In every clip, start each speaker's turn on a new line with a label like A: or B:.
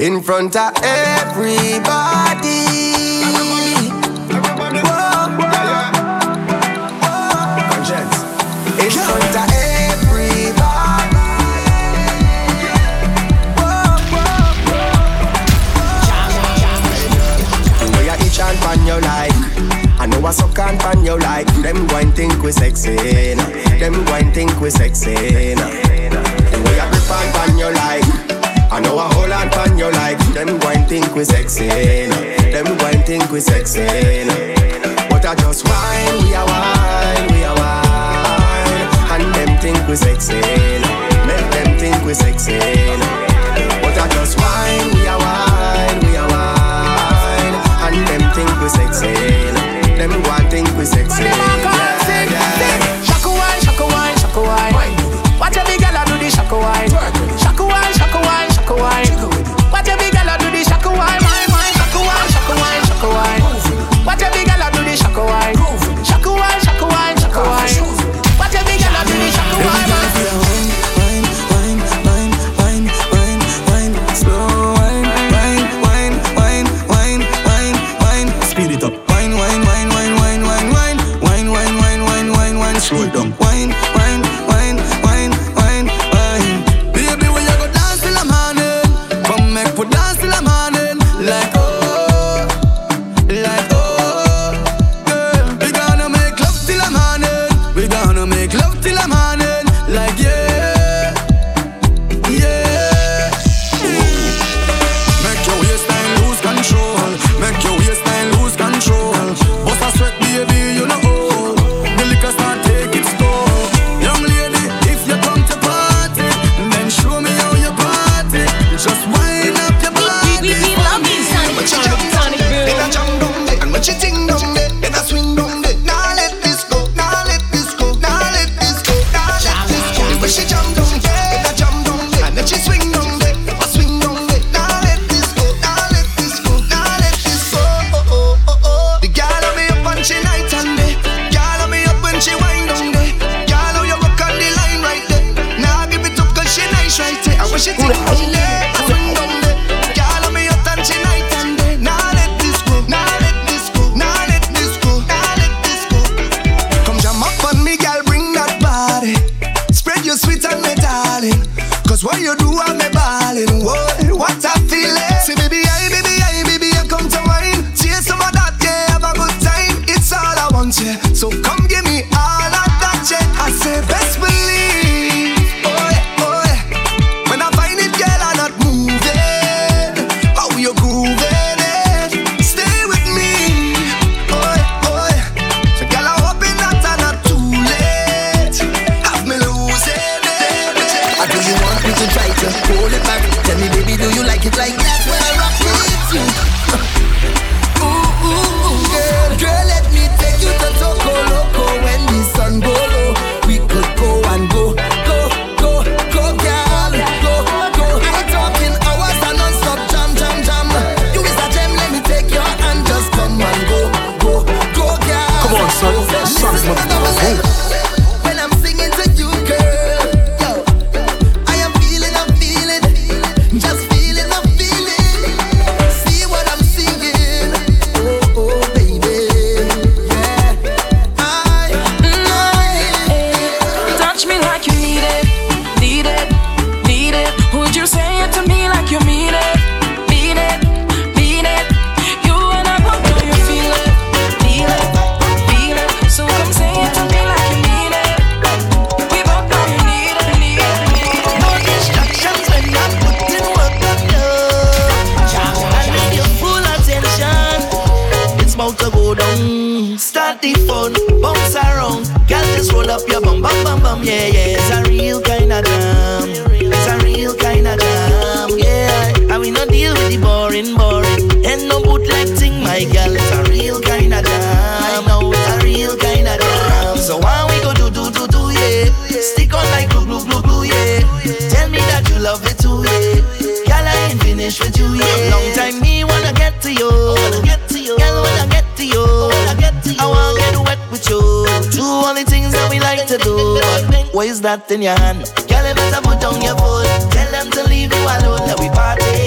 A: in front of everybody. everybody. Whoa. Whoa. In front of everybody. Whoa, you and you like. I know I suck and you like. Them go think we sexy. Nah. Them go think we sexy. Nah. The way I grip and fan you like. I know I hold on pan you like them going think we sexy. Them going think we sexy. But I just wine, we are wine, we are wine, and them think we sexy. Make them think we sexy. But I just wine, we are wine, we are wine, and them think we sexy. Them one think we sexy. Yeah, yeah.
B: Shaka wine, shaka wine, shaka wine. Watch every girl I do the shaka wine wine. What your big girl do the shaka wine, wine, wine, shaka wine, shaka wine, shaka wine. What your big girl do the shaka wine.
C: up your bum bum bum bum, yeah yeah. It's a real girl to do. What is that in your
A: hand? Girl, you better put down your foot. Tell them to leave you alone. Let we party.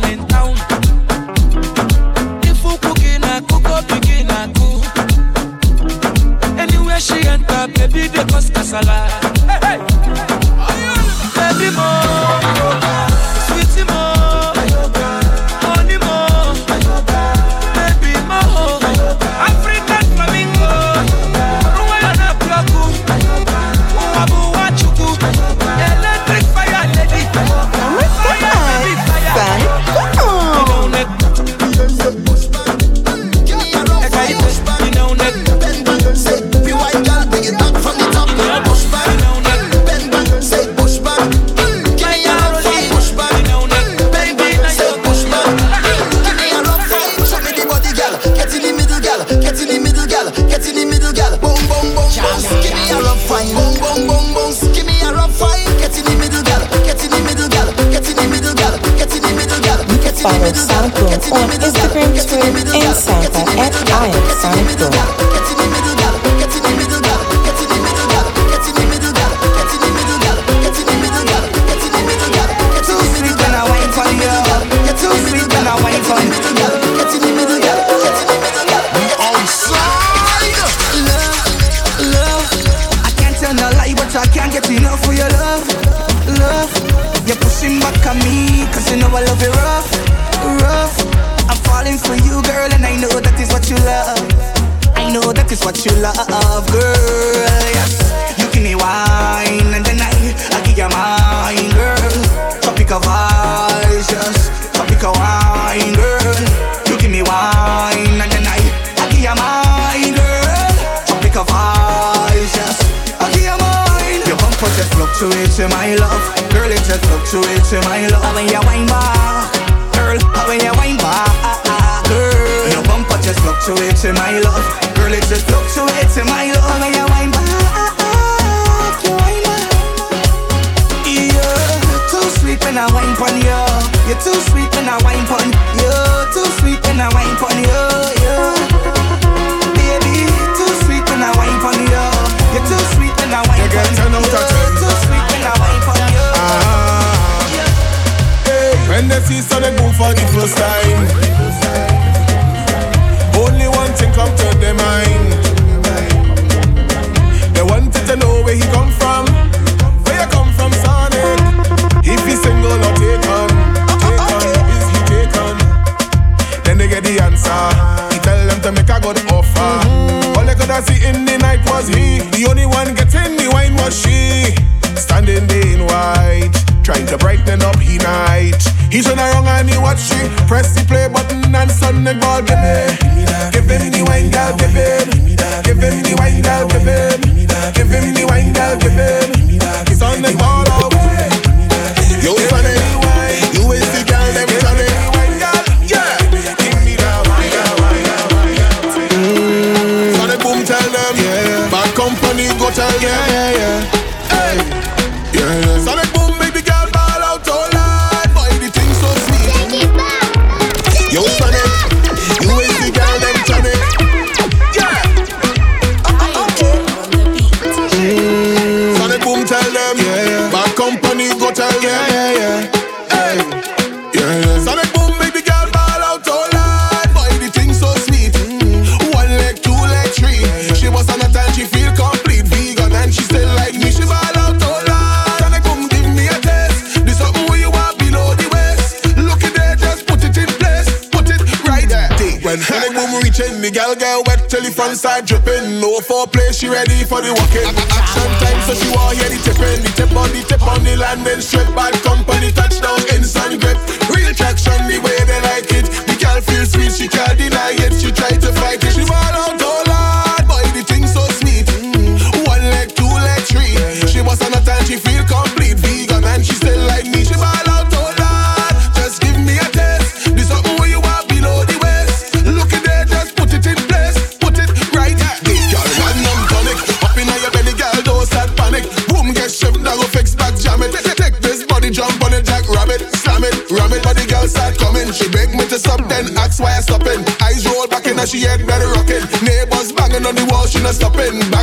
A: darling. I love you rough, rough. I'm falling for you, girl, and I know that is what you love. I know that is what you love, girl.
D: just fluctuate to my love. How when you wine back, girl, how when you wine back, girl. Uh-uh. Your bumper just fluctuate to my love, girl.
C: It
D: just
C: fluctuate
D: to my love. How when you wine back, uh-uh. you wine back. Yeah, too sweet when I wine pon you. You're too sweet when I
B: wine pon you. Too sweet when I wine pon you. you. Baby, too sweet when I wine pon you. You're too sweet when I wine pon you. You get
D: turned out when they see sun and for the first time. Only one thing come to their mind. They wanted to know where he come from. Where you come from, Sonic? If he single or taken, taken is he taken? Then they get the answer. He tell them to make a good offer. All they could have see in the night
E: was he. The only one getting the wine was she. Standing there in white, trying to brighten up he turn around and he watch it. Press the play button and send the ball give me. Give him the wine, girl, give him. Give him the wine, girl, give him. Give him the wine, girl, give him. Son the ball away. Yo, son it. You is the girl, them mm. son it. Tell them, yeah. Bad company, go tell them, yeah, yeah. stop it!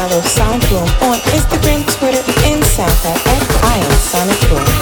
F: follow Sonic
G: on
H: Instagram,
I: Twitter, and SoundCloud at I Am Sonic Boom.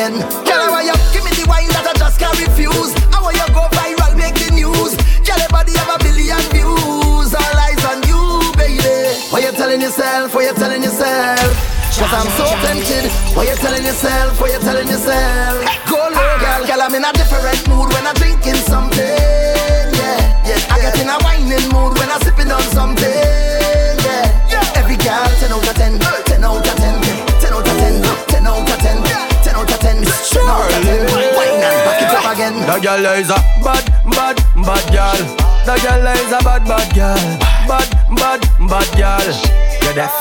G: Again. Girl, want you give me the wine that I just can't refuse. I want you go viral, make the news. Girl, your body have a billion views. All eyes on you, baby. What you telling yourself? What you telling yourself? Cause I'm so tempted. What you telling yourself? What you telling yourself? Up
J: girl is a bad, bad, bad girl. The girl is a bad, bad girl. Bad, bad, bad girl. You're deaf.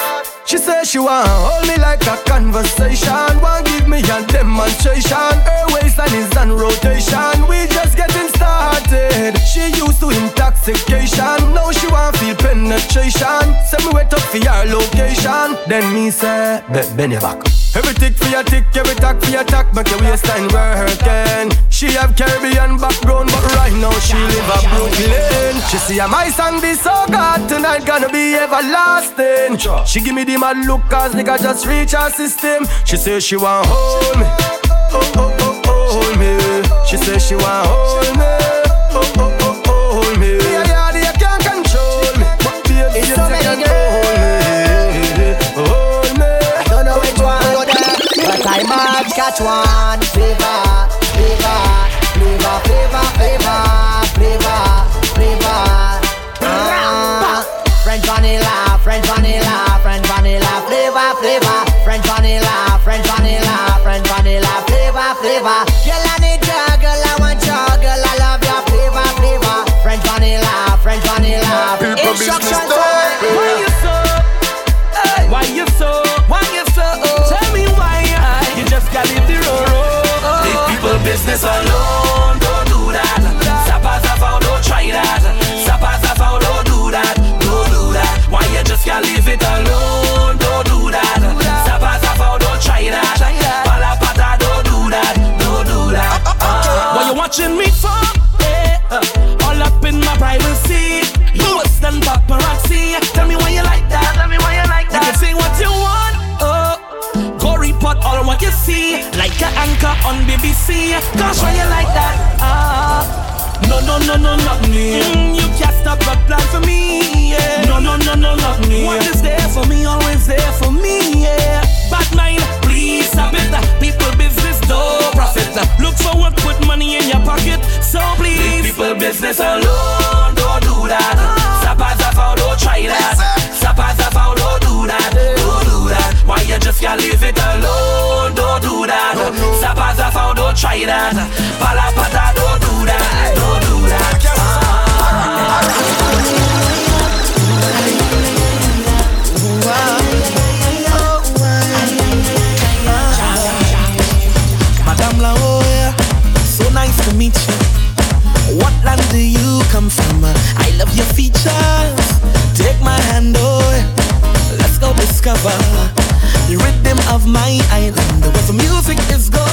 J: She says she want hold me like a conversation. Want give me a demonstration. Her waistline is on rotation. We just getting started. She used to intoxication. Now she want feel penetration. Send me wait up for your location. Then me say, be bend your back. Every tick for your tick, every tack for your tack, make your waistline working. She have Caribbean background, but right now she live a Brooklyn. She see my song be so good tonight, gonna be everlasting. She give me the mad look, cause nigga just reach her system. She say she want hold me, oh oh oh oh hold me. She say she want hold
K: anchor on BBC. Gosh, why you like that? Ah. No, no, no, no, not me. Mm, you can't stop a plan for me. Yeah. No, no, no, no, not me. What is there for me, always there for me. Yeah. Bad mind, please stop it. People business, do profit. Look forward, put money in your pocket. So please.
L: people business alone, don't do that. Sapa sapa, don't try that. You just can't leave it alone? Don't do that. Sapa sapa, don't try that. Palapata, don't do that, don't do that.
K: Madame La Hoya, so nice to meet you. What land do you come from? I love your features. Take my hand, oh, let's go discover of my island, where the music is go.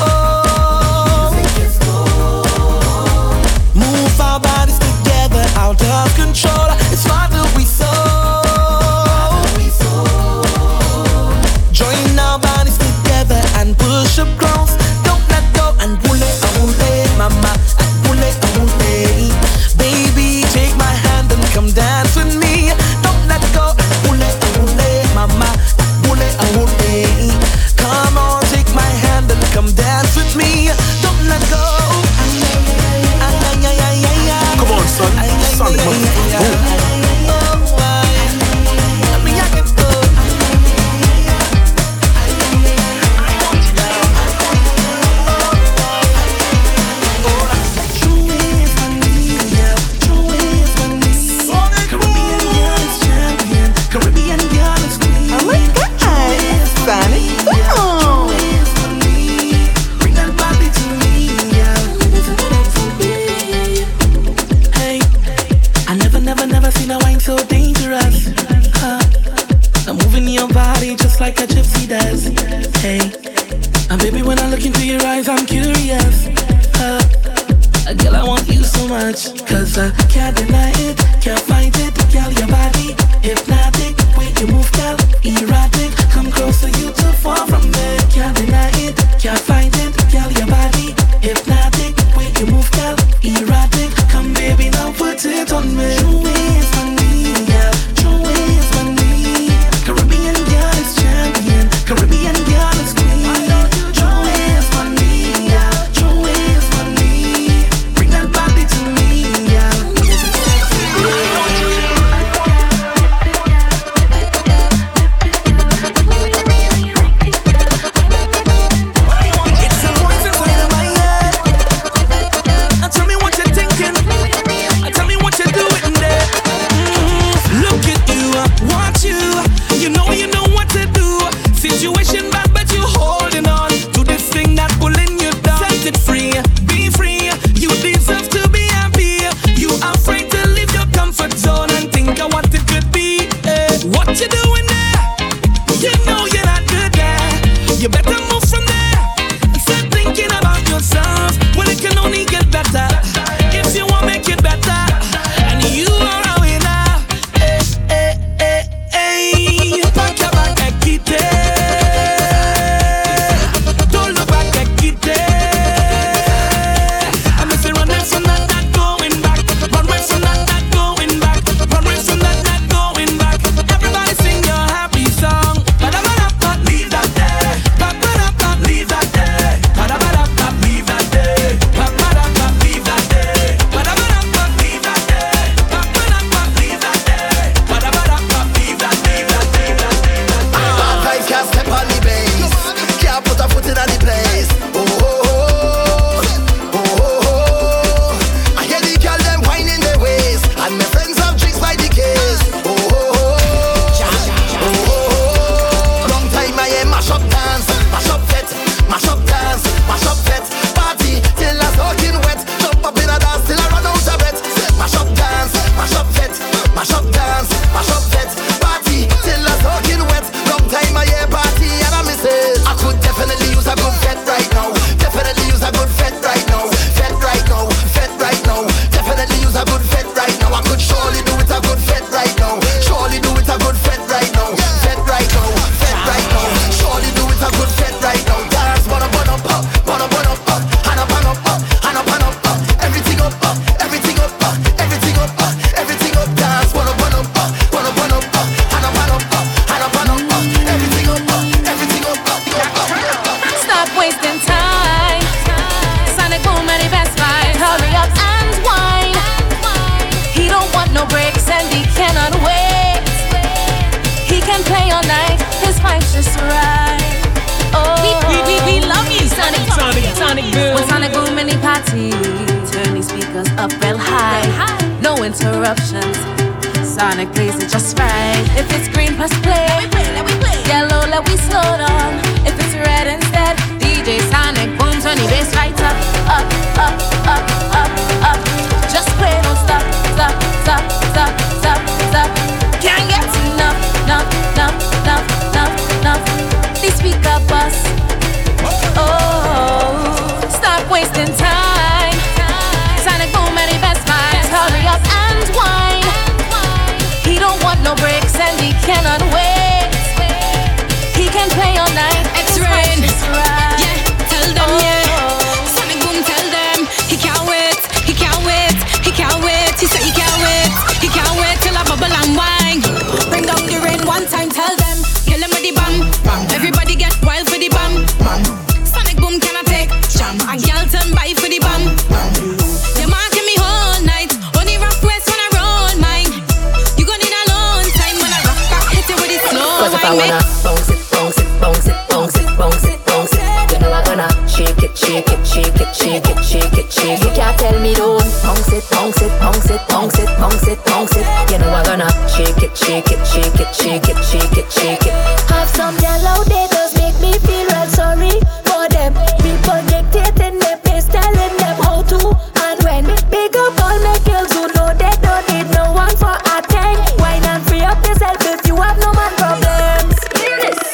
K: it,
H: shake it, shake it, shake it, shake it, shake it. You can't tell me don't bounce it, bounce it, bounce it, bounce it, bounce it, bounce it. You know I'm gonna shake it, shake it, shake it, shake it, shake it, shake it.
M: Have some yellow daters make me feel real sorry for them. People dictating their pace, telling them how to and when. Big up all my girls who know they don't need no one for a thing. Why not free up yourself if you have no man problems?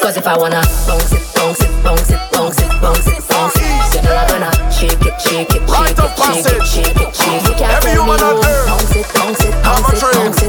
H: Cause if I wanna bounce Rite of passage.
N: Every human on earth. I'm a
B: train.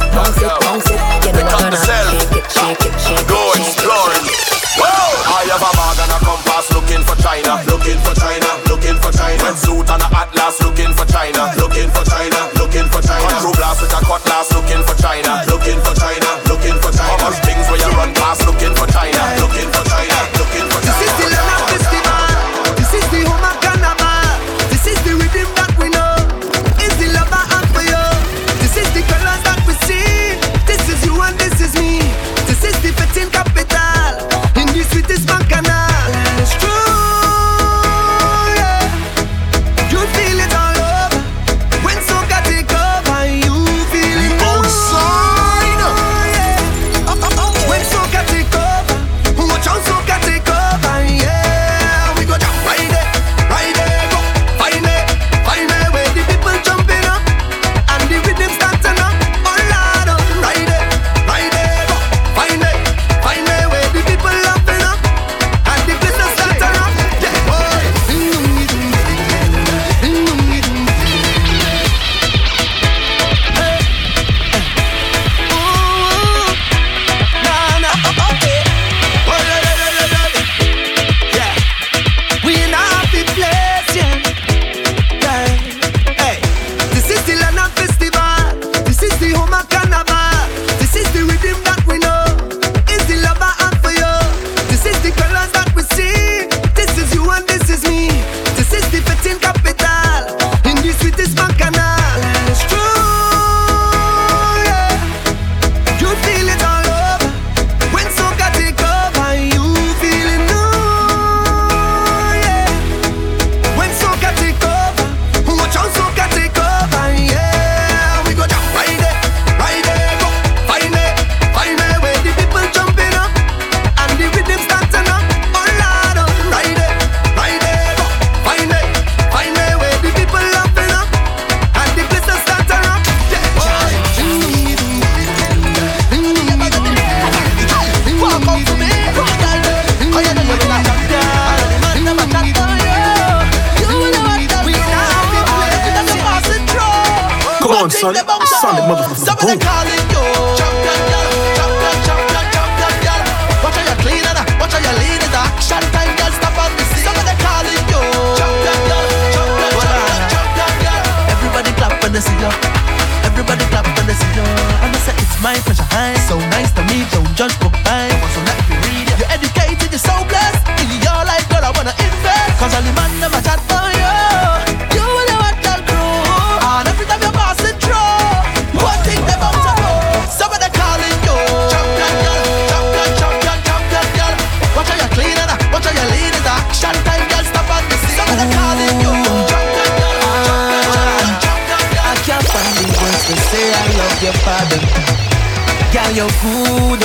B: your
O: good,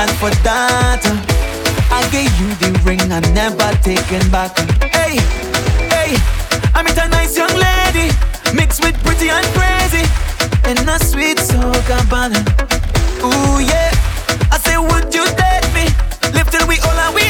O: and for that, I gave you the ring I never taken back. Hey, hey, I met a nice young lady, mixed with pretty and crazy, in a sweet soca cabana. Ooh yeah, I say, would you date me? Live till we all are we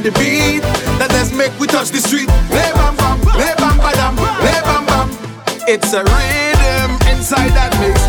O: on
J: the
P: beat. that let's make we touch the street. Lay bam bam, lay bam badam, lay bam bam. It's a rhythm inside that
E: mix.